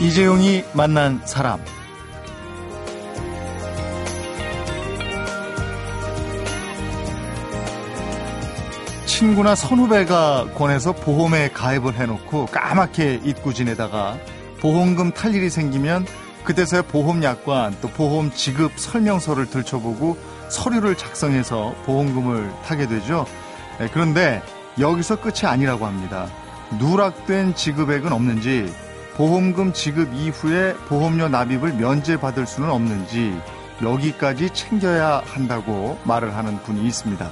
이재용이 만난 사람. 친구나 선후배가 권해서 보험에 가입을 해놓고 까맣게 잊고 지내다가 보험금 탈 일이 생기면 그때서야 보험 약관 또 보험 지급 설명서를 들춰보고 서류를 작성해서 보험금을 타게 되죠. 네, 그런데 여기서 끝이 아니라고 합니다. 누락된 지급액은 없는지 보험금 지급 이후에 보험료 납입을 면제받을 수는 없는지 여기까지 챙겨야 한다고 말을 하는 분이 있습니다.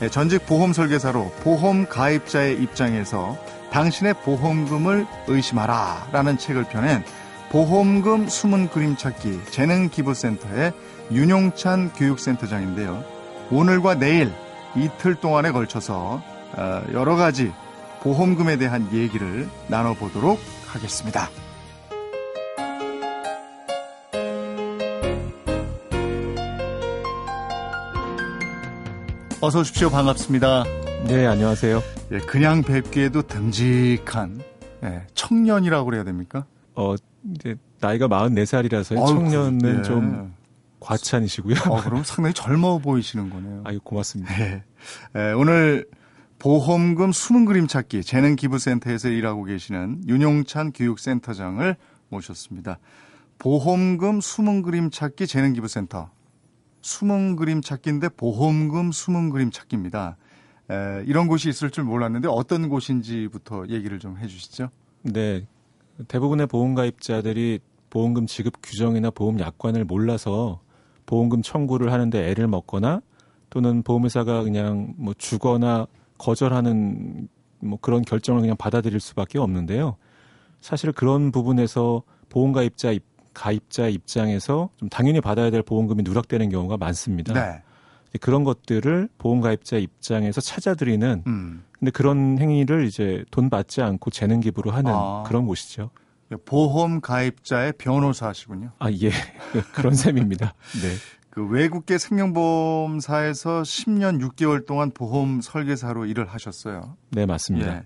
네, 전직 보험 설계사로 보험 가입자의 입장에서 당신의 보험금을 의심하라 라는 책을 펴낸 보험금 숨은 그림 찾기 재능기부센터의 윤용찬 교육센터장인데요. 오늘과 내일 이틀 동안에 걸쳐서 어, 여러 가지 보험금에 대한 얘기를 나눠보도록 하겠습니다. 어서 오십시오. 반갑습니다. 네, 안녕하세요. 예, 그냥 뵙기에도 듬직한 예, 청년이라고 그래야 됩니까? 어, 이제 나이가 44살이라서요. 청년은 예. 좀 과찬이시고요. 어, 그럼 상당히 젊어 보이시는 거네요. 아유, 고맙습니다. 예. 예, 오늘 보험금 숨은 그림 찾기 재능 기부센터에서 일하고 계시는 윤용찬 교육센터장을 모셨습니다. 보험금 숨은 그림 찾기 재능 기부센터. 숨은 그림 찾기인데 보험금 숨은 그림 찾기입니다. 에, 이런 곳이 있을 줄 몰랐는데 어떤 곳인지부터 얘기를 좀 해주시죠. 네. 대부분의 보험 가입자들이 보험금 지급 규정이나 보험 약관을 몰라서 보험금 청구를 하는데 애를 먹거나 또는 보험회사가 그냥 뭐 주거나 거절하는 뭐 그런 결정을 그냥 받아들일 수밖에 없는데요. 사실 그런 부분에서 보험 가입자 입, 가입자 입장에서 좀 당연히 받아야 될 보험금이 누락되는 경우가 많습니다. 네. 그런 것들을 보험 가입자 입장에서 찾아드리는 음. 근데 그런 행위를 이제 돈 받지 않고 재능 기부로 하는 아. 그런 곳이죠. 보험 가입자의 변호사시군요. 아, 예. 그런 셈입니다. 네. 그 외국계 생명보험사에서 10년 6개월 동안 보험 설계사로 일을 하셨어요. 네, 맞습니다. 예.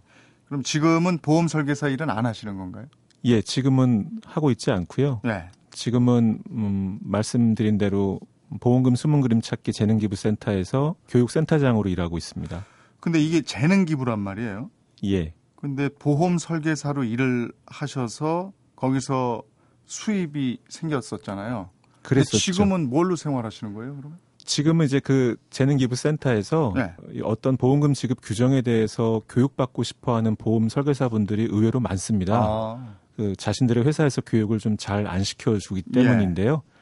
그럼 지금은 보험 설계사 일은 안 하시는 건가요? 예, 지금은 하고 있지 않고요. 네. 지금은 음, 말씀드린 대로 보험금 숨은 그림 찾기 재능기부센터에서 교육센터장으로 일하고 있습니다. 근데 이게 재능기부란 말이에요? 예. 근데 보험 설계사로 일을 하셔서 거기서 수입이 생겼었잖아요. 그랬었죠. 지금은 뭘로 생활하시는 거예요, 그러면? 지금은 이제 그 재능기부센터에서 네. 어떤 보험금 지급 규정에 대해서 교육받고 싶어하는 보험 설계사분들이 의외로 많습니다. 아. 그 자신들의 회사에서 교육을 좀 잘 안 시켜주기 때문인데요. 예.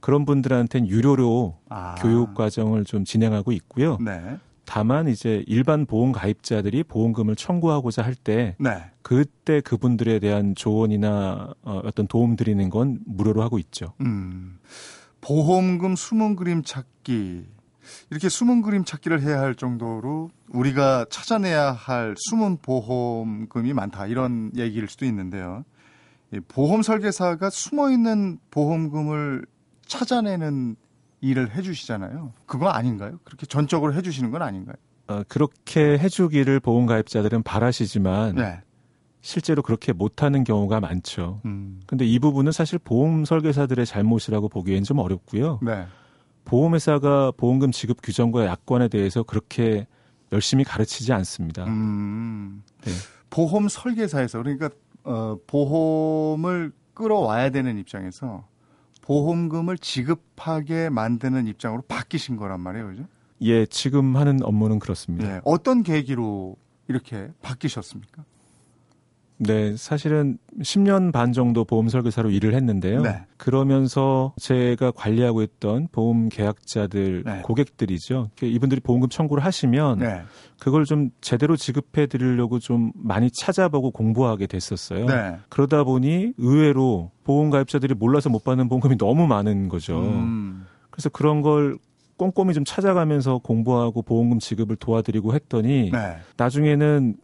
그런 분들한테는 유료로 아. 교육 과정을 좀 진행하고 있고요. 네. 다만 이제 일반 보험 가입자들이 보험금을 청구하고자 할때 네. 그때 그분들에 대한 조언이나 어, 어떤 도움 드리는 건 무료로 하고 있죠. 음. 보험금 숨은 그림 찾기 이렇게 숨은 그림 찾기를 해야 할 정도로 우리가 찾아내야 할 숨은 보험금이 많다 이런 얘기일 수도 있는데요. 보험 설계사가 숨어 있는 보험금을 찾아내는 일을 해주시잖아요. 그거 아닌가요? 그렇게 전적으로 해주시는 건 아닌가요? 어, 그렇게 해주기를 보험 가입자들은 바라시지만 네. 실제로 그렇게 못하는 경우가 많죠. 음. 근데 이 부분은 사실 보험 설계사들의 잘못이라고 보기엔 좀 어렵고요. 네. 보험회사가 보험금 지급 규정과 약관에 대해서 그렇게 열심히 가르치지 않습니다. 음. 네. 보험 설계사에서 그러니까 어, 보험을 끌어와야 되는 입장에서 보험금을 지급하게 만드는 입장으로 바뀌신 거란 말이에요, 그죠? 예, 지금 하는 업무는 그렇습니다. 네, 어떤 계기로 이렇게 바뀌셨습니까? 네, 사실은 10년 반 정도 보험 설계사로 일을 했는데요. 네. 그러면서 제가 관리하고 있던 보험 계약자들, 네. 고객들이죠. 이분들이 보험금 청구를 하시면 네. 그걸 좀 제대로 지급해 드리려고 좀 많이 찾아보고 공부하게 됐었어요. 네. 그러다 보니 의외로 보험 가입자들이 몰라서 못 받는 보험금이 너무 많은 거죠. 음. 그래서 그런 걸 꼼꼼히 좀 찾아가면서 공부하고 보험금 지급을 도와드리고 했더니 네. 나중에는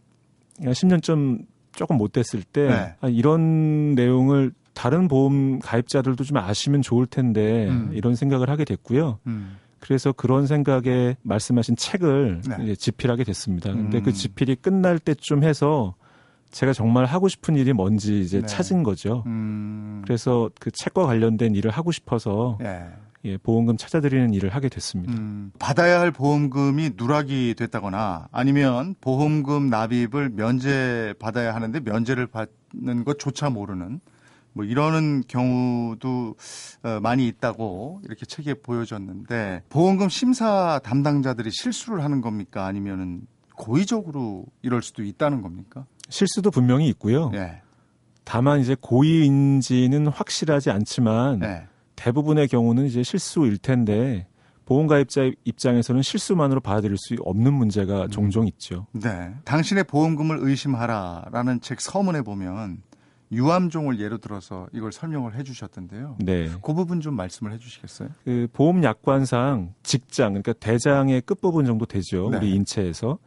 10년 좀 조금 못 됐을 때 네. 아, 이런 내용을 다른 보험 가입자들도 좀 아시면 좋을 텐데 음. 이런 생각을 하게 됐고요. 음. 그래서 그런 생각에 말씀하신 책을 네. 집필하게 됐습니다. 근데 그 음. 그 집필이 끝날 때쯤 해서 제가 정말 하고 싶은 일이 뭔지 이제 네. 찾은 거죠. 음... 그래서 그 책과 관련된 일을 하고 싶어서 네. 예, 보험금 찾아드리는 일을 하게 됐습니다. 음, 받아야 할 보험금이 누락이 됐다거나 아니면 보험금 납입을 면제 받아야 하는데 면제를 받는 것조차 모르는 뭐 이러는 경우도 어, 많이 있다고 이렇게 책에 보여졌는데 보험금 심사 담당자들이 실수를 하는 겁니까 아니면은 고의적으로 이럴 수도 있다는 겁니까? 실수도 분명히 있고요. 네. 다만 이제 고의인지는 확실하지 않지만 네. 대부분의 경우는 이제 실수일 텐데 보험가입자 입장에서는 실수만으로 받아들일 수 없는 문제가 음. 종종 있죠. 네. 당신의 보험금을 의심하라라는 책 서문에 보면 유암종을 예로 들어서 이걸 설명을 해 주셨던데요. 네. 그 부분 좀 말씀을 해 주시겠어요? 그 보험 약관상 직장 그러니까 대장의 끝부분 정도 되죠. 네. 우리 인체에서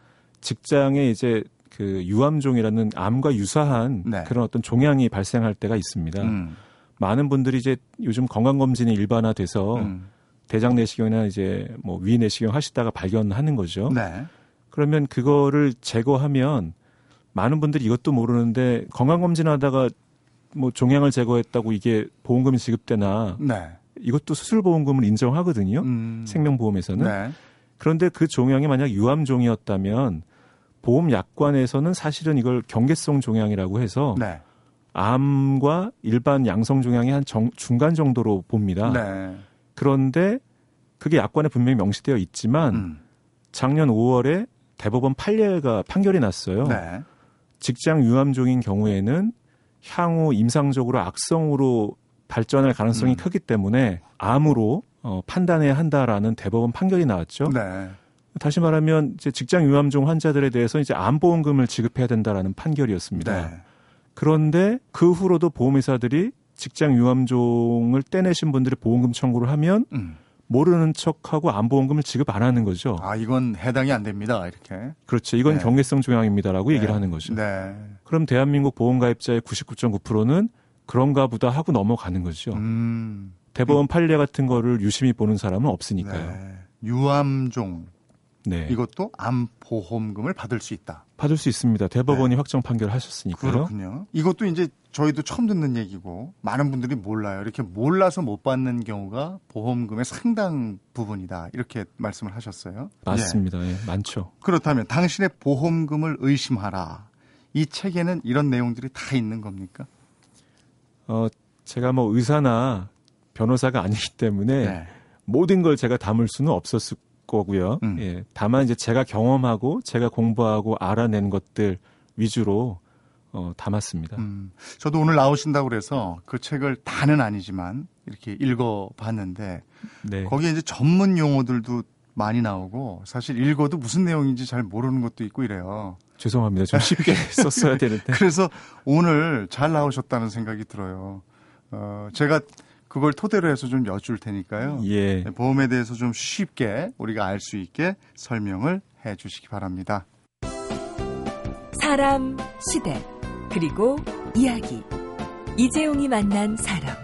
직장에 이제 그 유암종이라는 암과 유사한 네. 그런 어떤 종양이 발생할 때가 있습니다. 음. 많은 분들이 이제 요즘 건강 검진이 일반화돼서 음. 대장 내시경이나 이제 뭐 위 내시경 하시다가 발견하는 거죠. 네. 그러면 그거를 제거하면 많은 분들이 이것도 모르는데 건강 검진 하다가 뭐 종양을 제거했다고 이게 보험금이 지급되나 네. 이것도 수술 보험금을 인정하거든요. 음. 생명보험에서는. 네. 그런데 그 종양이 만약 유암종이었다면 보험 약관에서는 사실은 이걸 경계성 종양이라고 해서 네. 암과 일반 양성 종양이 한 정, 중간 정도로 봅니다. 네. 그런데 그게 약관에 분명히 명시되어 있지만 음. 작년 5월에 대법원 판례가 판결이 났어요. 네. 직장 유암종인 경우에는 향후 임상적으로 악성으로 발전할 가능성이 음. 크기 때문에 암으로 어, 판단해야 한다라는 대법원 판결이 나왔죠. 네. 다시 말하면 이제 직장 유암종 환자들에 대해서 이제 암보험금을 지급해야 된다라는 판결이었습니다. 네. 그런데 그 후로도 보험회사들이 직장 유암종을 떼내신 분들의 보험금 청구를 하면 음. 모르는 척하고 암보험금을 지급 안 하는 거죠. 아 이건 해당이 안 됩니다. 이렇게. 그렇죠. 이건 네. 경계성 조항입니다라고 네. 얘기를 하는 거죠. 네. 그럼 대한민국 보험가입자의 99.9%는 그런가 보다 하고 넘어가는 거죠. 음. 대법원 판례 같은 거를 유심히 보는 사람은 없으니까요. 네. 유암종 네. 이것도 암보험금을 받을 수 있다. 받을 수 있습니다. 대법원이 네. 확정 판결하셨으니까요. 그렇군요. 이것도 이제 저희도 처음 듣는 얘기고 많은 분들이 몰라요. 이렇게 몰라서 못 받는 경우가 보험금의 상당 부분이다. 이렇게 말씀을 하셨어요. 맞습니다. 예. 예, 많죠. 그렇다면 당신의 보험금을 의심하라. 이 책에는 이런 내용들이 다 있는 겁니까? 어, 제가 뭐 의사나 변호사가 아니기 때문에 네. 모든 걸 제가 담을 수는 없었을 거고요. 음. 예. 다만 이제 제가 경험하고 제가 공부하고 알아낸 것들 위주로 어, 담았습니다. 음. 저도 오늘 나오신다고 그래서 그 책을 다는 아니지만 이렇게 읽어봤는데 네. 거기에 이제 전문 용어들도 많이 나오고 사실 읽어도 무슨 내용인지 잘 모르는 것도 있고 이래요. 죄송합니다. 좀 쉽게 썼어야 되는데. 그래서 오늘 잘 나오셨다는 생각이 들어요. 어, 제가 그걸 토대로 해서 좀 여쭐 테니까요. 예. 네, 보험에 대해서 좀 쉽게 우리가 알 수 있게 설명을 해 주시기 바랍니다. 사람, 시대, 그리고 이야기. 이재용이 만난 사람.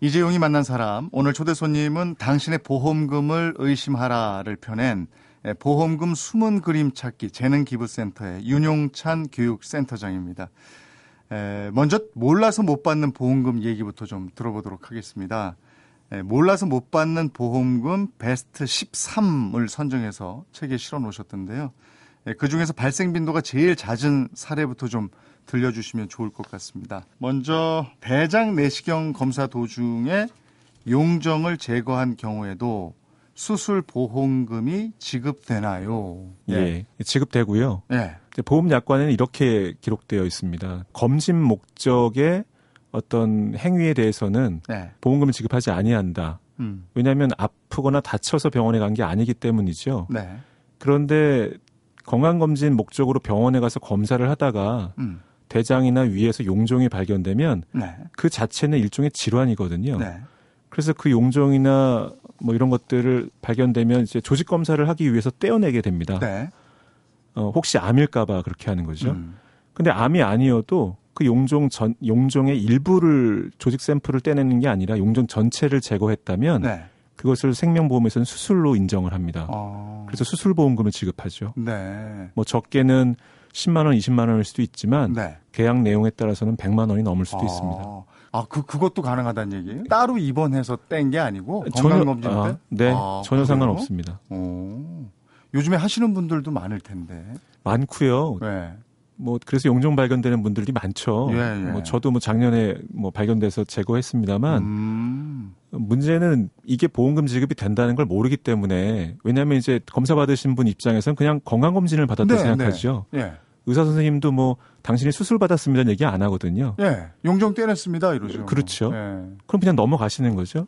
이재용이 만난 사람. 오늘 초대 손님은 당신의 보험금을 의심하라를 펴낸 예, 보험금 숨은 그림 찾기 재능 기부센터의 윤용찬 교육센터장입니다. 먼저 몰라서 못 받는 보험금 얘기부터 좀 들어보도록 하겠습니다. 몰라서 못 받는 보험금 베스트 13을 선정해서 책에 실어 놓으셨던데요. 그 중에서 발생 빈도가 제일 잦은 사례부터 좀 들려주시면 좋을 것 같습니다. 먼저 대장 내시경 검사 도중에 용정을 제거한 경우에도 수술 보험금이 지급되나요? 예, 예 지급되고요. 예. 보험 약관에는 이렇게 기록되어 있습니다. 검진 목적의 어떤 행위에 대해서는 네. 보험금을 지급하지 아니한다. 음. 왜냐하면 아프거나 다쳐서 병원에 간 게 아니기 때문이죠. 네. 그런데 건강검진 목적으로 병원에 가서 검사를 하다가 음. 대장이나 위에서 용종이 발견되면 네. 그 자체는 일종의 질환이거든요. 네. 그래서 그 용종이나 뭐 이런 것들을 발견되면 이제 조직 검사를 하기 위해서 떼어내게 됩니다. 네. 어, 혹시 암일까봐 그렇게 하는 거죠. 음. 근데 암이 아니어도 그 용종 전 용종의 일부를 조직 샘플을 떼내는 게 아니라 용종 전체를 제거했다면 네. 그것을 생명보험에서는 수술로 인정을 합니다. 아. 그래서 수술보험금을 지급하죠. 네. 뭐 적게는 10만 원, 20만 원일 수도 있지만 네. 계약 내용에 따라서는 100만 원이 넘을 수도 아. 있습니다. 아, 그 그것도 가능하다는 얘기예요? 따로 입원해서 뗀 게 아니고 건강 검진 아, 네, 아, 전혀? 상관없습니다. 오. 요즘에 하시는 분들도 많을 텐데. 많고요. 네. 뭐 그래서 용종 발견되는 분들이 많죠. 예, 예. 뭐 저도 뭐 작년에 뭐 발견돼서 제거했습니다만 음. 문제는 이게 보험금 지급이 된다는 걸 모르기 때문에 왜냐하면 이제 검사 받으신 분 입장에서는 그냥 건강 검진을 받았다 네, 생각하죠. 네. 예. 의사 선생님도 뭐 당신이 수술 받았습니다 얘기 안 하거든요. 예. 용종 떼냈습니다 이러죠. 그렇죠. 예. 그럼 그냥 넘어가시는 거죠.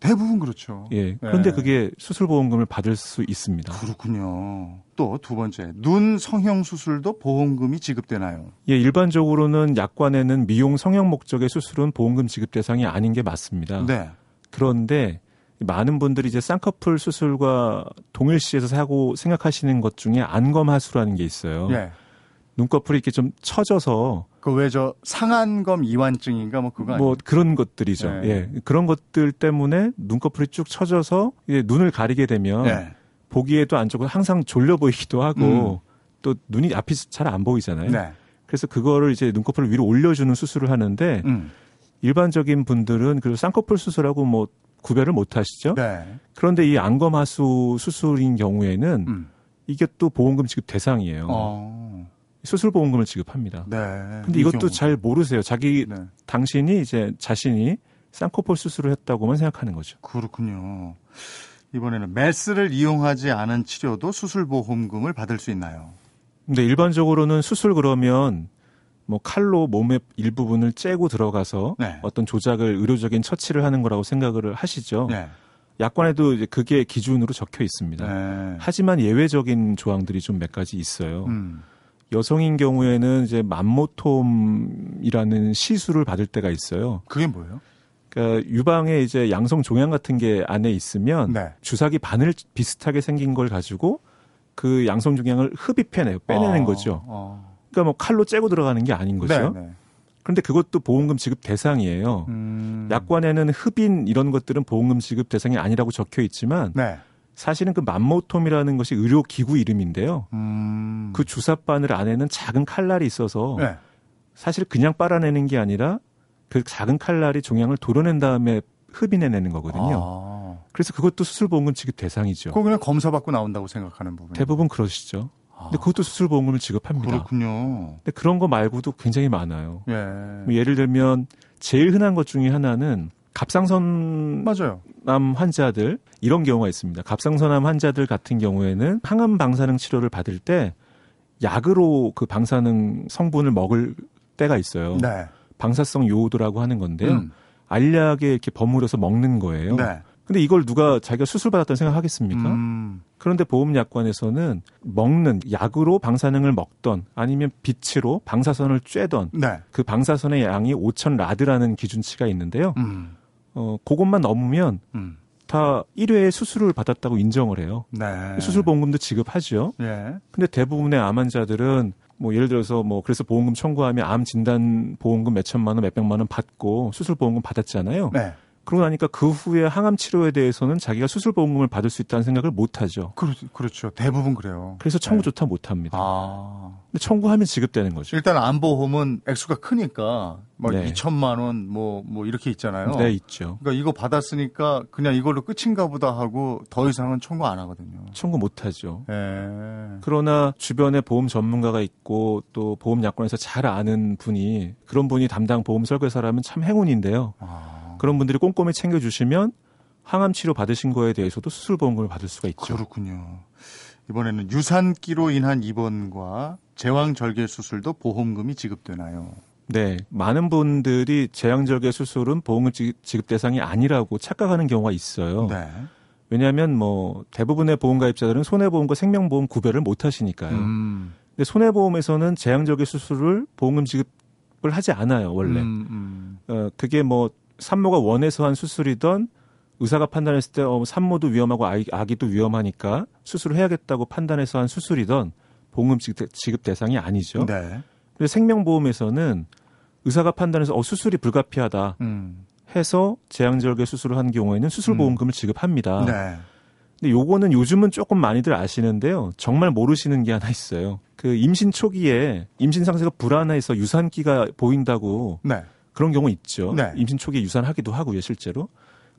대부분 그렇죠. 예. 그런데 네. 그게 수술 보험금을 받을 수 있습니다. 그렇군요. 또 두 번째, 눈 성형 수술도 보험금이 지급되나요? 예, 일반적으로는 약관에는 미용 성형 목적의 수술은 보험금 지급 대상이 아닌 게 맞습니다. 네. 그런데 많은 분들이 이제 쌍꺼풀 수술과 동일시해서 사고 생각하시는 것 중에 안검하수라는 게 있어요. 네. 눈꺼풀이 이렇게 좀 처져서 그 왜 저 상안검 이완증인가 뭐 그거 뭐 아니에요? 그런 것들이죠. 네. 예. 그런 것들 때문에 눈꺼풀이 쭉 처져서 이제 눈을 가리게 되면 네. 보기에도 안 좋고 항상 졸려 보이기도 하고 음. 또 눈이 앞이 잘 안 보이잖아요. 네. 그래서 그거를 이제 눈꺼풀을 위로 올려주는 수술을 하는데 음. 일반적인 분들은 그 쌍꺼풀 수술하고 뭐 구별을 못 하시죠. 네. 그런데 이 안검하수 수술인 경우에는 음. 이게 또 보험금 지급 대상이에요. 어. 수술 보험금을 지급합니다. 네. 근데 이것도 경우. 잘 모르세요. 자기 네. 당신이 이제 자신이 쌍꺼풀 수술을 했다고만 생각하는 거죠. 그렇군요. 이번에는 메스를 이용하지 않은 치료도 수술 보험금을 받을 수 있나요? 근데 일반적으로는 수술 그러면 뭐 칼로 몸의 일부분을 째고 들어가서 네. 어떤 조작을 의료적인 처치를 하는 거라고 생각을 하시죠. 네. 약관에도 이제 그게 기준으로 적혀 있습니다. 네. 하지만 예외적인 조항들이 좀 몇 가지 있어요. 음. 여성인 경우에는 이제 맘모톰이라는 시술을 받을 때가 있어요. 그게 뭐예요? 그러니까 유방에 이제 양성 종양 같은 게 안에 있으면 네. 주사기 바늘 비슷하게 생긴 걸 가지고 그 양성 종양을 흡입해내요. 빼내는 어, 거죠. 어. 그러니까 뭐 칼로 째고 들어가는 게 아닌 거죠. 네, 네. 그런데 그것도 보험금 지급 대상이에요. 음. 약관에는 흡인 이런 것들은 보험금 지급 대상이 아니라고 적혀 있지만 네. 사실은 그 맘모톰이라는 것이 의료 기구 이름인데요. 음. 그 주사 바늘 안에는 작은 칼날이 있어서 네. 사실 그냥 빨아내는 게 아니라 그 작은 칼날이 종양을 도려낸 다음에 흡인해내는 거거든요. 아. 그래서 그것도 수술 보험금 지급 대상이죠. 그거 그냥 검사 받고 나온다고 생각하는 부분. 대부분 그러시죠. 아. 근데 그것도 수술 보험금을 지급합니다. 그렇군요. 근데 그런 거 말고도 굉장히 많아요. 예. 뭐 예를 들면 제일 흔한 것 중에 하나는 갑상선 맞아요. 암 환자들 이런 경우가 있습니다. 갑상선암 환자들 같은 경우에는 항암 방사능 치료를 받을 때 약으로 그 방사능 성분을 먹을 때가 있어요. 네. 방사성 요오드라고 하는 건데요. 음. 알약에 이렇게 버무려서 먹는 거예요. 네. 근데 이걸 누가 자기가 수술 받았다는 생각하겠습니까? 음. 그런데 보험약관에서는 먹는 약으로 방사능을 먹던 아니면 빛으로 방사선을 쬐던 네. 그 방사선의 양이 5천 라드라는 기준치가 있는데요. 음. 어, 그것만 넘으면 음. 다 1회 수술을 받았다고 인정을 해요. 네. 수술 보험금도 지급하죠. 예. 근데 대부분의 암 환자들은 뭐 예를 들어서 뭐 그래서 보험금 청구하면 암 진단 보험금 몇 천만 원, 몇 백만 원 받고 수술 보험금 받았잖아요. 네. 그러고 나니까 그 후에 항암 치료에 대해서는 자기가 수술 보험금을 받을 수 있다는 생각을 못 하죠. 그, 그렇죠. 대부분 그래요. 그래서 청구 조차 네. 못 합니다. 아. 근데 청구하면 지급되는 거죠. 일단 암보험은 액수가 크니까 뭐 네. 2천만 원 뭐뭐 뭐 이렇게 있잖아요. 네, 있죠. 그러니까 이거 받았으니까 그냥 이걸로 끝인가 보다 하고 더 이상은 청구 안 하거든요. 청구 못 하죠. 네. 그러나 주변에 보험 전문가가 있고 또 보험 약관에서 잘 아는 분이 그런 분이 담당 보험 설계사라면 참 행운인데요. 아. 그런 분들이 꼼꼼히 챙겨주시면 항암 치료 받으신 거에 대해서도 수술 보험금을 받을 수가 있죠. 그렇군요. 이번에는 유산기로 인한 입원과 제왕절개 수술도 보험금이 지급되나요? 네, 많은 분들이 제왕절개 수술은 보험금 지급 대상이 아니라고 착각하는 경우가 있어요. 네. 왜냐하면 뭐 대부분의 보험가입자들은 손해보험과 생명보험 구별을 못 하시니까요. 음. 근데 손해보험에서는 제왕절개 수술을 보험금 지급을 하지 않아요, 원래. 음, 음. 어, 그게 뭐 산모가 원해서 한 수술이던 의사가 판단했을 때 어, 산모도 위험하고 아기, 아기도 위험하니까 수술을 해야겠다고 판단해서 한 수술이던 보험 지급, 지급 대상이 아니죠. 네. 그래서 생명보험에서는 의사가 판단해서 어 수술이 불가피하다. 음. 해서 제왕절개 수술을 한 경우에는 수술보험금을 음. 지급합니다. 네. 근데 요거는 요즘은 조금 많이들 아시는데요. 정말 모르시는 게 하나 있어요. 그 임신 초기에 임신 상태가 불안해서 유산기가 보인다고 네. 그런 경우 있죠. 네. 임신 초기에 유산하기도 하고요, 실제로.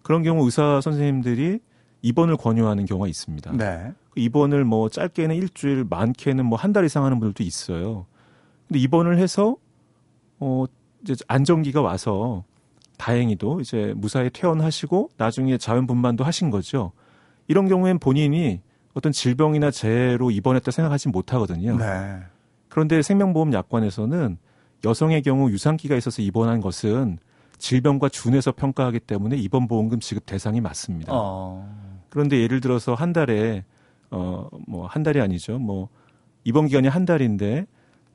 그런 경우 의사 선생님들이 입원을 권유하는 경우가 있습니다. 네. 그 입원을 뭐 짧게는 일주일, 많게는 뭐 한 달 이상 하는 분들도 있어요. 근데 입원을 해서 어 이제 안정기가 와서 다행히도 이제 무사히 퇴원하시고 나중에 자연 분만도 하신 거죠. 이런 경우엔 본인이 어떤 질병이나 재해로 입원했다 생각하지 못하거든요. 네. 그런데 생명보험 약관에서는 여성의 경우 유산기가 있어서 입원한 것은 질병과 준해서 평가하기 때문에 입원 보험금 지급 대상이 맞습니다. 어. 그런데 예를 들어서 한 달에 어 뭐 한 달이 아니죠. 뭐 입원 기간이 한 달인데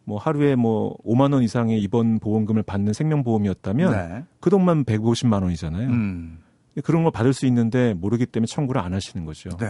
뭐 하루에 뭐 5만 원 이상의 입원 보험금을 받는 생명보험이었다면 네. 그 돈만 150만 원이잖아요. 음. 그런 걸 받을 수 있는데 모르기 때문에 청구를 안 하시는 거죠. 네.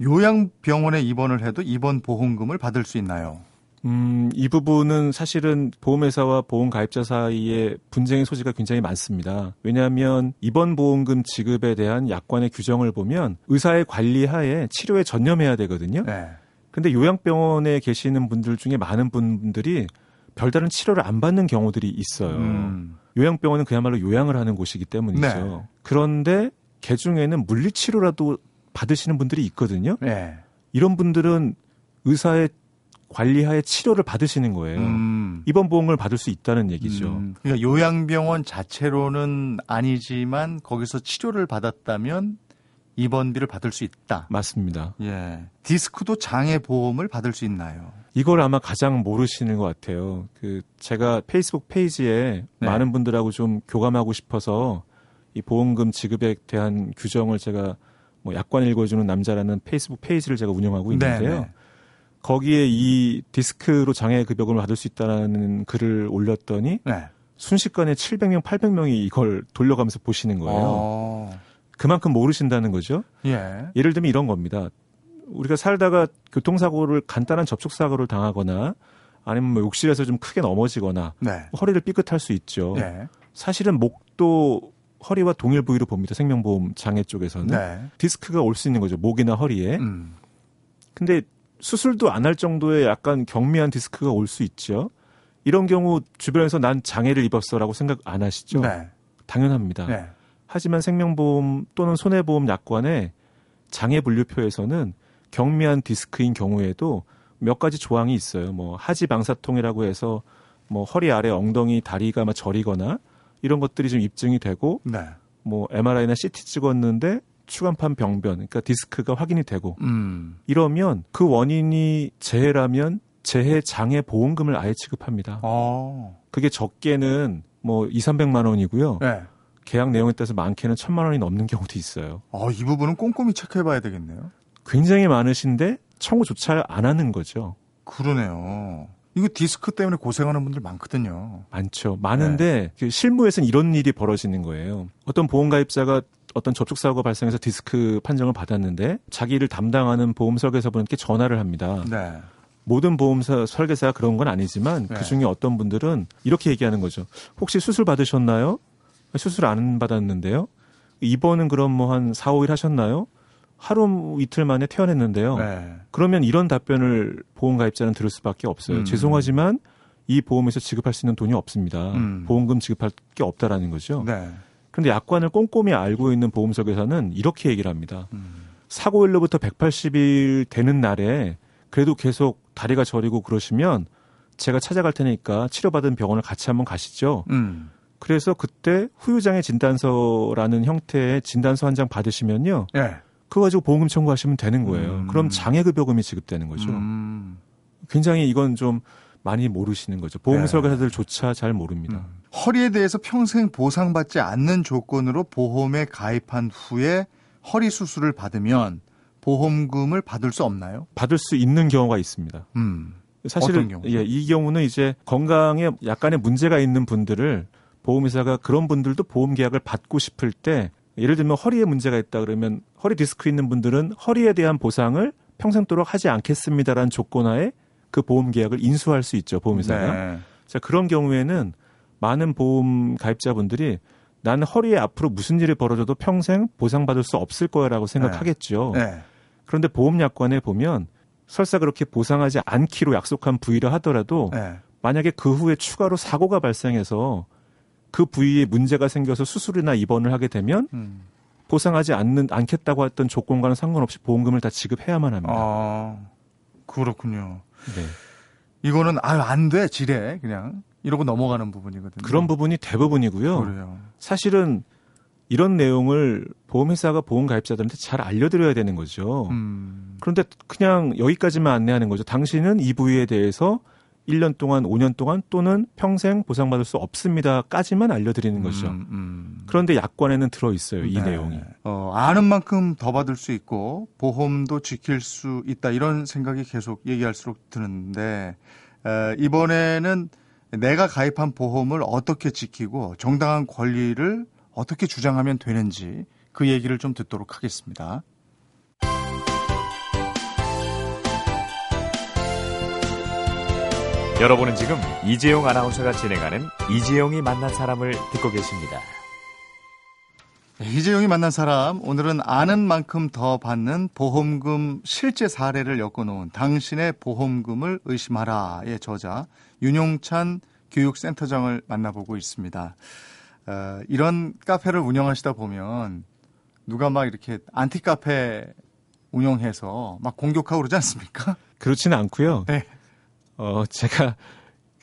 요양병원에 입원을 해도 입원 보험금을 받을 수 있나요? 음, 이 부분은 사실은 보험회사와 보험 가입자 사이에 분쟁의 소지가 굉장히 많습니다. 왜냐하면 입원 보험금 지급에 대한 약관의 규정을 보면 의사의 관리하에 치료에 전념해야 되거든요. 네. 근데 요양병원에 계시는 분들 중에 많은 분들이 별다른 치료를 안 받는 경우들이 있어요. 음. 요양병원은 그야말로 요양을 하는 곳이기 때문이죠. 네. 그런데 개 중에는 물리치료라도 받으시는 분들이 있거든요. 네. 이런 분들은 의사의 관리하에 치료를 받으시는 거예요. 음. 입원 보험을 받을 수 있다는 얘기죠. 음. 그러니까 요양병원 자체로는 아니지만 거기서 치료를 받았다면 입원비를 받을 수 있다. 맞습니다. 예. 디스크도 장애 보험을 받을 수 있나요? 이걸 아마 가장 모르시는 것 같아요. 그 제가 페이스북 페이지에 네. 많은 분들하고 좀 교감하고 싶어서 이 보험금 지급에 대한 규정을 제가 뭐 약관 읽어주는 남자라는 페이스북 페이지를 제가 운영하고 있는데요. 네, 네. 거기에 이 디스크로 장애 급여금을 받을 수 있다는 글을 올렸더니 네. 순식간에 700명, 800명이 이걸 돌려가면서 보시는 거예요. 어. 그만큼 모르신다는 거죠. 예. 예를 들면 이런 겁니다. 우리가 살다가 교통사고를 간단한 접촉사고를 당하거나 아니면 뭐 욕실에서 좀 크게 넘어지거나 네. 허리를 삐끗할 수 있죠. 네. 사실은 목도 허리와 동일 부위로 봅니다. 생명보험 장애 쪽에서는 네. 디스크가 올 수 있는 거죠. 목이나 허리에. 음. 근데 수술도 안 할 정도의 약간 경미한 디스크가 올 수 있죠. 이런 경우 주변에서 난 장애를 입었어라고 생각 안 하시죠? 네. 당연합니다. 네. 하지만 생명보험 또는 손해보험 약관에 장애 분류표에서는 경미한 디스크인 경우에도 몇 가지 조항이 있어요. 뭐 하지 방사통이라고 해서 뭐 허리 아래 엉덩이 다리가 막 저리거나 이런 것들이 좀 입증이 되고 네. 뭐 MRI나 CT 찍었는데 추간판 병변, 그러니까 디스크가 확인이 되고 음. 이러면 그 원인이 재해라면 재해 장애 보험금을 아예 지급합니다. 어. 그게 적게는 뭐 2, 300만 원이고요. 네. 계약 내용에 따라서 많게는 천만 원이 넘는 경우도 있어요. 어, 이 부분은 꼼꼼히 체크해 봐야 되겠네요. 굉장히 많으신데 청구조차 안 하는 거죠. 그러네요. 이거 디스크 때문에 고생하는 분들 많거든요. 많죠. 많은데 네. 실무에서는 이런 일이 벌어지는 거예요. 어떤 보험가입자가 어떤 접촉 사고가 발생해서 디스크 판정을 받았는데 자기 를 담당하는 보험 설계사분께 전화를 합니다. 네. 모든 보험사 설계사가 그런 건 아니지만 네. 그 중에 어떤 분들은 이렇게 얘기하는 거죠. 혹시 수술 받으셨나요? 수술 안 받았는데요. 입원은 그럼 뭐 한 4, 5일 하셨나요? 하루 이틀 만에 퇴원했는데요. 네. 그러면 이런 답변을 보험 가입자는 들을 수밖에 없어요. 음. 죄송하지만 이 보험에서 지급할 수 있는 돈이 없습니다. 음. 보험금 지급할 게 없다라는 거죠. 네. 그런데 약관을 꼼꼼히 알고 있는 보험석에서는 이렇게 얘기를 합니다. 음. 사고일로부터 180일 되는 날에 그래도 계속 다리가 저리고 그러시면 제가 찾아갈 테니까 치료받은 병원을 같이 한번 가시죠. 음. 그래서 그때 후유장애 진단서라는 형태의 진단서 한 장 받으시면요. 네. 그거 가지고 보험금 청구하시면 되는 거예요. 음. 그럼 장애급여금이 지급되는 거죠. 음. 굉장히 이건 좀 많이 모르시는 거죠. 보험 네. 설계사들조차 잘 모릅니다. 음. 허리에 대해서 평생 보상받지 않는 조건으로 보험에 가입한 후에 허리 수술을 받으면 보험금을 받을 수 없나요? 받을 수 있는 경우가 있습니다. 음. 사실은 예, 이 경우는 이제 건강에 약간의 문제가 있는 분들을 보험회사가 그런 분들도 보험 계약을 받고 싶을 때 예를 들면 허리에 문제가 있다 그러면 허리 디스크 있는 분들은 허리에 대한 보상을 평생도록 하지 않겠습니다라는 조건하에 그 보험 계약을 인수할 수 있죠 보험회사가. 네. 자 그런 경우에는 많은 보험 가입자분들이 나는 허리에 앞으로 무슨 일이 벌어져도 평생 보상받을 수 없을 거야라고 생각하겠죠. 네. 네. 그런데 보험약관에 보면 설사 그렇게 보상하지 않기로 약속한 부위를 하더라도 네. 만약에 그 후에 추가로 사고가 발생해서 그 부위에 문제가 생겨서 수술이나 입원을 하게 되면 음. 보상하지 않는 않겠다고 했던 조건과는 상관없이 보험금을 다 지급해야만 합니다. 아, 그렇군요. 네. 이거는 아유 안 돼, 지뢰 그냥 이러고 넘어가는 부분이거든요. 그런 부분이 대부분이고요. 그래요. 사실은 이런 내용을 보험회사가 보험가입자들한테 잘 알려드려야 되는 거죠. 음. 그런데 그냥 여기까지만 안내하는 거죠. 당신은 이 부위에 대해서 1년 동안, 5년 동안 또는 평생 보상받을 수 없습니다까지만 알려드리는 거죠. 음, 음. 그런데 약관에는 들어 있어요. 이 네. 내용이. 어, 아는 만큼 더 받을 수 있고 보험도 지킬 수 있다 이런 생각이 계속 얘기할수록 드는데 에, 이번에는 내가 가입한 보험을 어떻게 지키고 정당한 권리를 어떻게 주장하면 되는지 그 얘기를 좀 듣도록 하겠습니다. 여러분은 지금 이재용 아나운서가 진행하는 이재용이 만난 사람을 듣고 계십니다. 네, 이재용이 만난 사람 오늘은 아는 만큼 더 받는 보험금 실제 사례를 엮어놓은 당신의 보험금을 의심하라의 저자 윤용찬 교육센터장을 만나보고 있습니다. 어, 이런 카페를 운영하시다 보면 누가 막 이렇게 안티 카페 운영해서 막 공격하고 그러지 않습니까? 그렇지는 않고요. 네. 어, 제가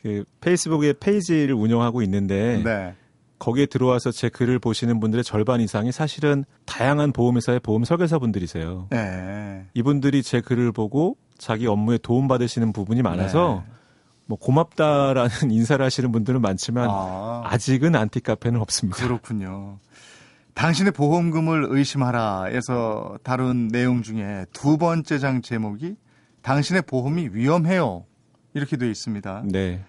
그 페이스북에 페이지를 운영하고 있는데 네. 거기에 들어와서 제 글을 보시는 분들의 절반 이상이 사실은 다양한 보험회사의 보험 설계사 분들이세요. 네. 이분들이 제 글을 보고 자기 업무에 도움 받으시는 부분이 많아서 네. 뭐 고맙다라는 인사를 하시는 분들은 많지만 아. 직은 안티 카페는 없습니다. 그렇군요. 당신의 보험금을 의심하라에서 다룬 내용 중에 두 번째 장 제목이 당신의 보험이 위험해요. 이렇게 되어 있습니다. 네.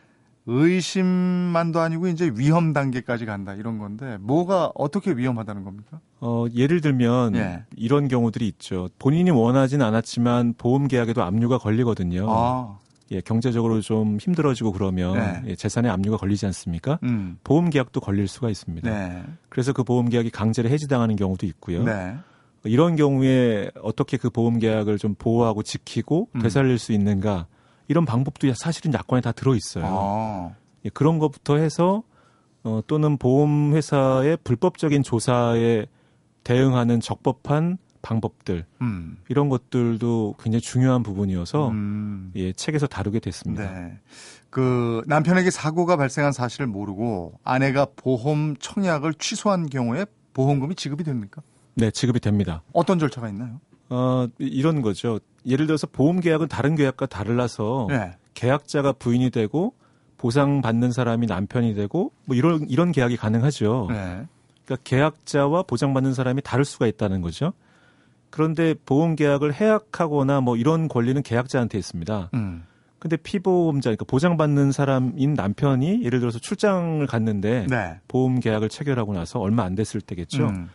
의심만도 아니고 이제 위험 단계까지 간다 이런 건데 뭐가 어떻게 위험하다는 겁니까? 어, 예를 들면 예. 이런 경우들이 있죠. 본인이 원하진 않았지만 보험 계약에도 압류가 걸리거든요. 아. 예, 경제적으로 좀 힘들어지고 그러면 네. 예, 재산에 압류가 걸리지 않습니까? 음. 보험 계약도 걸릴 수가 있습니다. 네. 그래서 그 보험 계약이 강제로 해지당하는 경우도 있고요. 네. 이런 경우에 어떻게 그 보험 계약을 좀 보호하고 지키고 음. 되살릴 수 있는가 이런 방법도 사실은 약관에 다 들어 있어요. 아. 예, 그런 것부터 해서 어, 또는 보험 회사의 불법적인 조사에 대응하는 적법한 방법들 음. 이런 것들도 굉장히 중요한 부분이어서 음. 예, 책에서 다루게 됐습니다. 네. 그 남편에게 사고가 발생한 사실을 모르고 아내가 보험 청약을 취소한 경우에 보험금이 지급이 됩니까? 네, 지급이 됩니다. 어떤 절차가 있나요? 어, 이런 거죠. 예를 들어서 보험 계약은 다른 계약과 달라서 네. 계약자가 부인이 되고 보상 받는 사람이 남편이 되고 뭐 이런 이런 계약이 가능하죠. 네. 그러니까 계약자와 보장받는 사람이 다를 수가 있다는 거죠. 그런데 보험 계약을 해약하거나 뭐 이런 권리는 계약자한테 있습니다. 음. 근데 피보험자, 그러니까 보장받는 사람인 남편이 예를 들어서 출장을 갔는데 네. 보험 계약을 체결하고 나서 얼마 안 됐을 때겠죠. 음.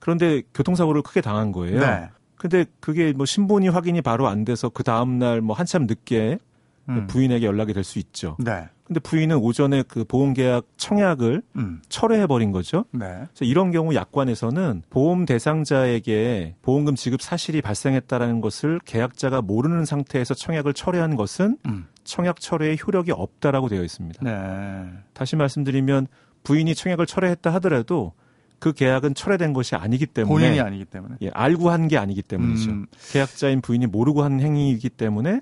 그런데 교통사고를 크게 당한 거예요. 네. 근데 그게 뭐 신분이 확인이 바로 안 돼서 그 다음 날 뭐 한참 늦게 음. 부인에게 연락이 될 수 있죠. 네. 근데 부인은 오전에 그 보험 계약 청약을 음. 철회해 버린 거죠. 네. 그래서 이런 경우 약관에서는 보험 대상자에게 보험금 지급 사실이 발생했다라는 것을 계약자가 모르는 상태에서 청약을 철회한 것은 음. 청약 철회의 효력이 없다라고 되어 있습니다. 네. 다시 말씀드리면 부인이 청약을 철회했다 하더라도 그 계약은 철회된 것이 아니기 때문에 본인이 아니기 때문에 예, 알고 한 게 아니기 때문이죠. 음. 계약자인 부인이 모르고 한 행위이기 때문에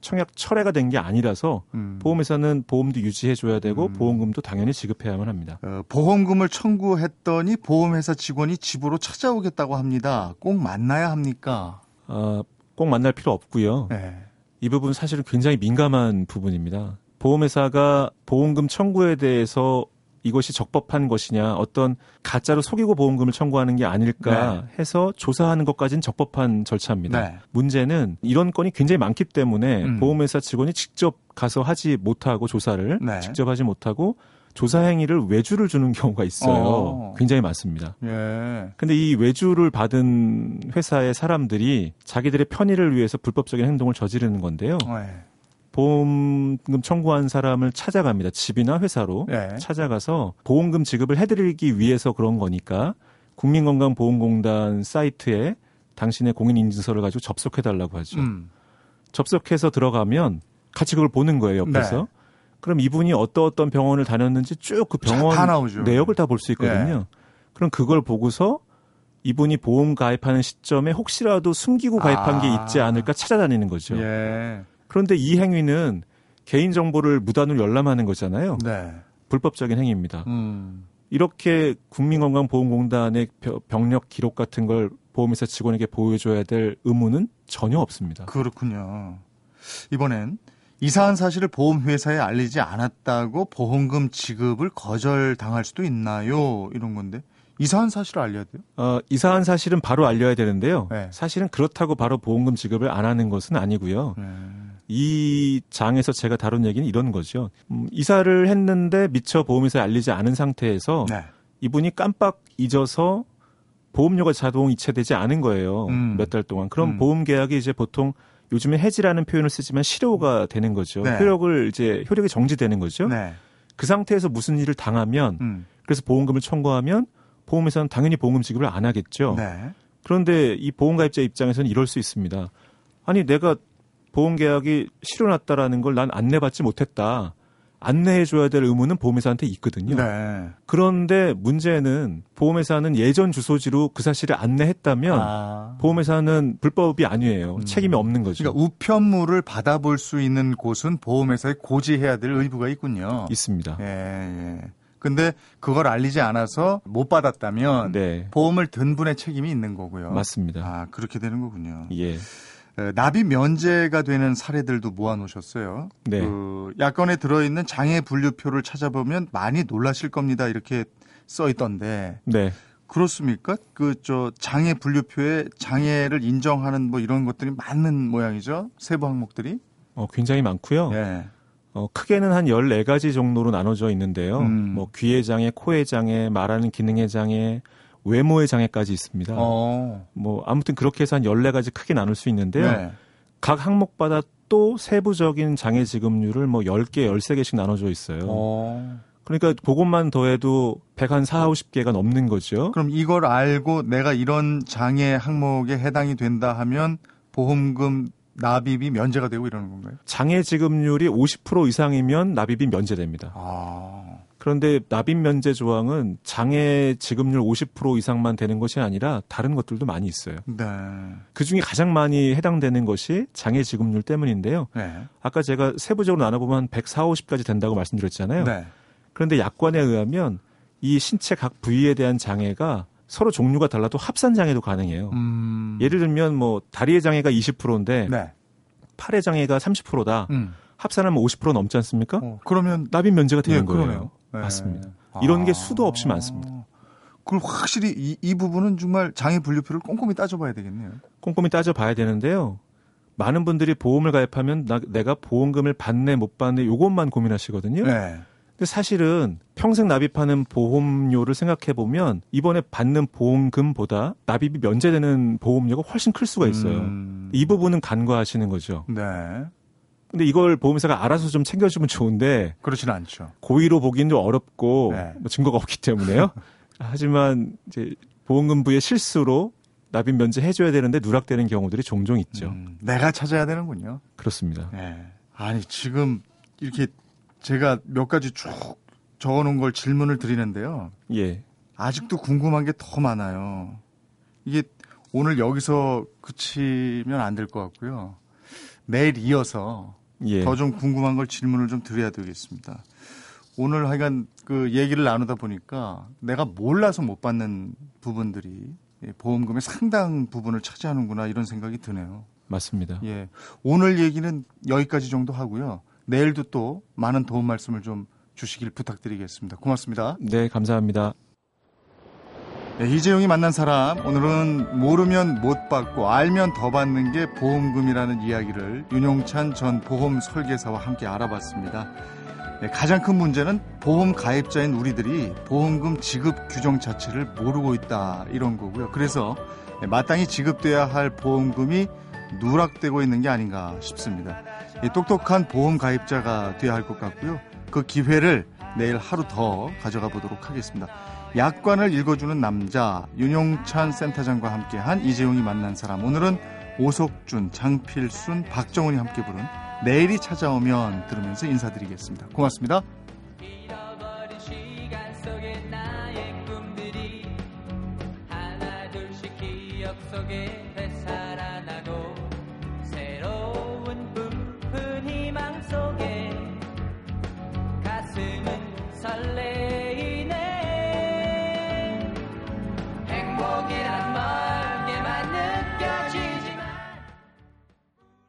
청약 철회가 된 게 아니라서 음. 보험회사는 보험도 유지해줘야 되고 음. 보험금도 당연히 지급해야만 합니다. 어, 보험금을 청구했더니 보험회사 직원이 집으로 찾아오겠다고 합니다. 꼭 만나야 합니까? 어, 꼭 만날 필요 없고요. 네. 이 부분 사실은 굉장히 민감한 부분입니다. 보험회사가 보험금 청구에 대해서 이것이 적법한 것이냐 어떤 가짜로 속이고 보험금을 청구하는 게 아닐까 네. 해서 조사하는 것까지는 적법한 절차입니다. 네. 문제는 이런 건이 굉장히 많기 때문에 음. 보험회사 직원이 직접 가서 하지 못하고 조사를 네. 직접 하지 못하고 조사 행위를 외주를 주는 경우가 있어요. 어. 굉장히 많습니다. 예. 근데 이 외주를 받은 회사의 사람들이 자기들의 편의를 위해서 불법적인 행동을 저지르는 건데요. 네. 보험금 청구한 사람을 찾아갑니다. 집이나 회사로 네. 찾아가서 보험금 지급을 해드리기 위해서 그런 거니까 국민건강보험공단 사이트에 당신의 공인인증서를 가지고 접속해달라고 하죠. 음. 접속해서 들어가면 같이 그걸 보는 거예요, 옆에서. 네. 그럼 이분이 어떤 어떤 병원을 다녔는지 쭉 그 병원 내역을 다 볼 수 있거든요. 네. 그럼 그걸 보고서 이분이 보험 가입하는 시점에 혹시라도 숨기고 가입한 아. 게 있지 않을까 찾아다니는 거죠. 예. 그런데 이 행위는 개인 정보를 무단으로 열람하는 거잖아요. 네. 불법적인 행위입니다. 음. 이렇게 국민건강보험공단의 병력 기록 같은 걸 보험회사 직원에게 보여줘야 될 의무는 전혀 없습니다. 그렇군요. 이번엔 이사한 사실을 보험회사에 알리지 않았다고 보험금 지급을 거절당할 수도 있나요? 이런 건데. 이사한 사실을 알려야 돼요? 어, 이사한 사실은 바로 알려야 되는데요. 네. 사실은 그렇다고 바로 보험금 지급을 안 하는 것은 아니고요. 네. 이 장에서 제가 다룬 얘기는 이런 거죠. 음, 이사를 했는데 미처 보험회사에 알리지 않은 상태에서 네. 이분이 깜빡 잊어서 보험료가 자동 이체되지 않은 거예요. 음. 몇달 동안. 그럼 음. 보험 계약이 이제 보통 요즘에 해지라는 표현을 쓰지만 실효가 되는 거죠. 네. 효력을 이제 효력이 정지되는 거죠. 네. 그 상태에서 무슨 일을 당하면 음. 그래서 보험금을 청구하면 보험회사는 당연히 보험금 지급을 안 하겠죠. 네. 그런데 이 보험가입자 입장에서는 이럴 수 있습니다. 아니 내가 보험 계약이 실효났다라는 걸 난 안내받지 못했다. 안내해줘야 될 의무는 보험회사한테 있거든요. 네. 그런데 문제는 보험회사는 예전 주소지로 그 사실을 안내했다면 아. 보험회사는 불법이 아니에요. 음. 책임이 없는 거죠. 그러니까 우편물을 받아볼 수 있는 곳은 보험회사에 고지해야 될 의무가 있군요. 있습니다. 예, 예. 근데 그걸 알리지 않아서 못 받았다면 네. 보험을 든 분의 책임이 있는 거고요. 맞습니다. 아, 그렇게 되는 거군요. 예. 납입 면제가 되는 사례들도 모아놓으셨어요. 네. 그 약관에 들어있는 장애 분류표를 찾아보면 많이 놀라실 겁니다. 이렇게 써 있던데. 네. 그렇습니까? 그 저 장애 분류표에 장애를 인정하는 뭐 이런 것들이 많은 모양이죠. 세부 항목들이. 어, 굉장히 많고요. 네. 어, 크게는 한 14가지 정도로 나눠져 있는데요. 음. 뭐 귀의 장애, 코의 장애, 말하는 기능의 장애, 외모의 장애까지 있습니다. 어. 뭐 아무튼 그렇게 해서 한 14가지 크게 나눌 수 있는데요. 네. 각 항목마다 또 세부적인 장애 지급률을 뭐 10개, 13개씩 나눠져 있어요. 어. 그러니까 그것만 더해도 100한 4, 50개가 넘는 거죠. 그럼 이걸 알고 내가 이런 장애 항목에 해당이 된다 하면 보험금 납입이 면제가 되고 이러는 건가요? 장애 지급률이 50% 이상이면 납입이 면제됩니다. 아. 그런데 납입 면제 조항은 장애 지급률 50% 이상만 되는 것이 아니라 다른 것들도 많이 있어요. 네. 그 중에 가장 많이 해당되는 것이 장애 지급률 때문인데요. 네. 아까 제가 세부적으로 나눠보면 한 140, 50까지 된다고 말씀드렸잖아요. 네. 그런데 약관에 의하면 이 신체 각 부위에 대한 장애가 서로 종류가 달라도 합산 장애도 가능해요. 음. 예를 들면 뭐 다리의 장애가 20%인데 네. 팔의 장애가 30%다. 음. 합산하면 50% 넘지 않습니까? 어, 그러면 납입 면제가 되는 예, 거예요. 네. 맞습니다. 이런 게 수도 없이 아. 많습니다. 그럼 확실히 이, 이 부분은 정말 장애 분류표를 꼼꼼히 따져봐야 되겠네요. 꼼꼼히 따져봐야 되는데요. 많은 분들이 보험을 가입하면 나, 내가 보험금을 받네 못 받네 요것만 고민하시거든요. 네. 근데 사실은 평생 납입하는 보험료를 생각해 보면 이번에 받는 보험금보다 납입이 면제되는 보험료가 훨씬 클 수가 있어요. 음... 이 부분은 간과하시는 거죠. 네. 근데 이걸 보험회사가 알아서 좀 챙겨주면 좋은데 그렇지는 않죠. 고의로 보기는 좀 어렵고 네. 뭐 증거가 없기 때문에요. 하지만 이제 보험금부의 실수로 납입 면제 해줘야 되는데 누락되는 경우들이 종종 있죠. 음, 내가 찾아야 되는군요. 그렇습니다. 네. 아니 지금 이렇게 제가 몇 가지 쭉 적어놓은 걸 질문을 드리는데요. 예. 아직도 궁금한 게 더 많아요. 이게 오늘 여기서 그치면 안 될 것 같고요. 내일 이어서 예. 더좀 궁금한 걸 질문을 좀 드려야 되겠습니다. 오늘 하여간 그 얘기를 나누다 보니까 내가 몰라서 못 받는 부분들이 보험금의 상당 부분을 차지하는구나 이런 생각이 드네요. 맞습니다. 예. 오늘 얘기는 여기까지 정도 하고요. 내일도 또 많은 도움 말씀을 좀 주시길 부탁드리겠습니다. 고맙습니다. 네, 감사합니다. 네, 이재용이 만난 사람 오늘은 모르면 못 받고 알면 더 받는 게 보험금이라는 이야기를 윤용찬 전 보험 설계사와 함께 알아봤습니다. 네, 가장 큰 문제는 보험 가입자인 우리들이 보험금 지급 규정 자체를 모르고 있다 이런 거고요. 그래서 마땅히 지급돼야 할 보험금이 누락되고 있는 게 아닌가 싶습니다. 똑똑한 보험 가입자가 돼야 할 것 같고요. 그 기회를 내일 하루 더 가져가 보도록 하겠습니다. 약관을 읽어주는 남자 윤용찬 센터장과 함께한 이재용이 만난 사람 오늘은 오석준, 장필순, 박정훈이 함께 부른 내일이 찾아오면 들으면서 인사드리겠습니다. 고맙습니다.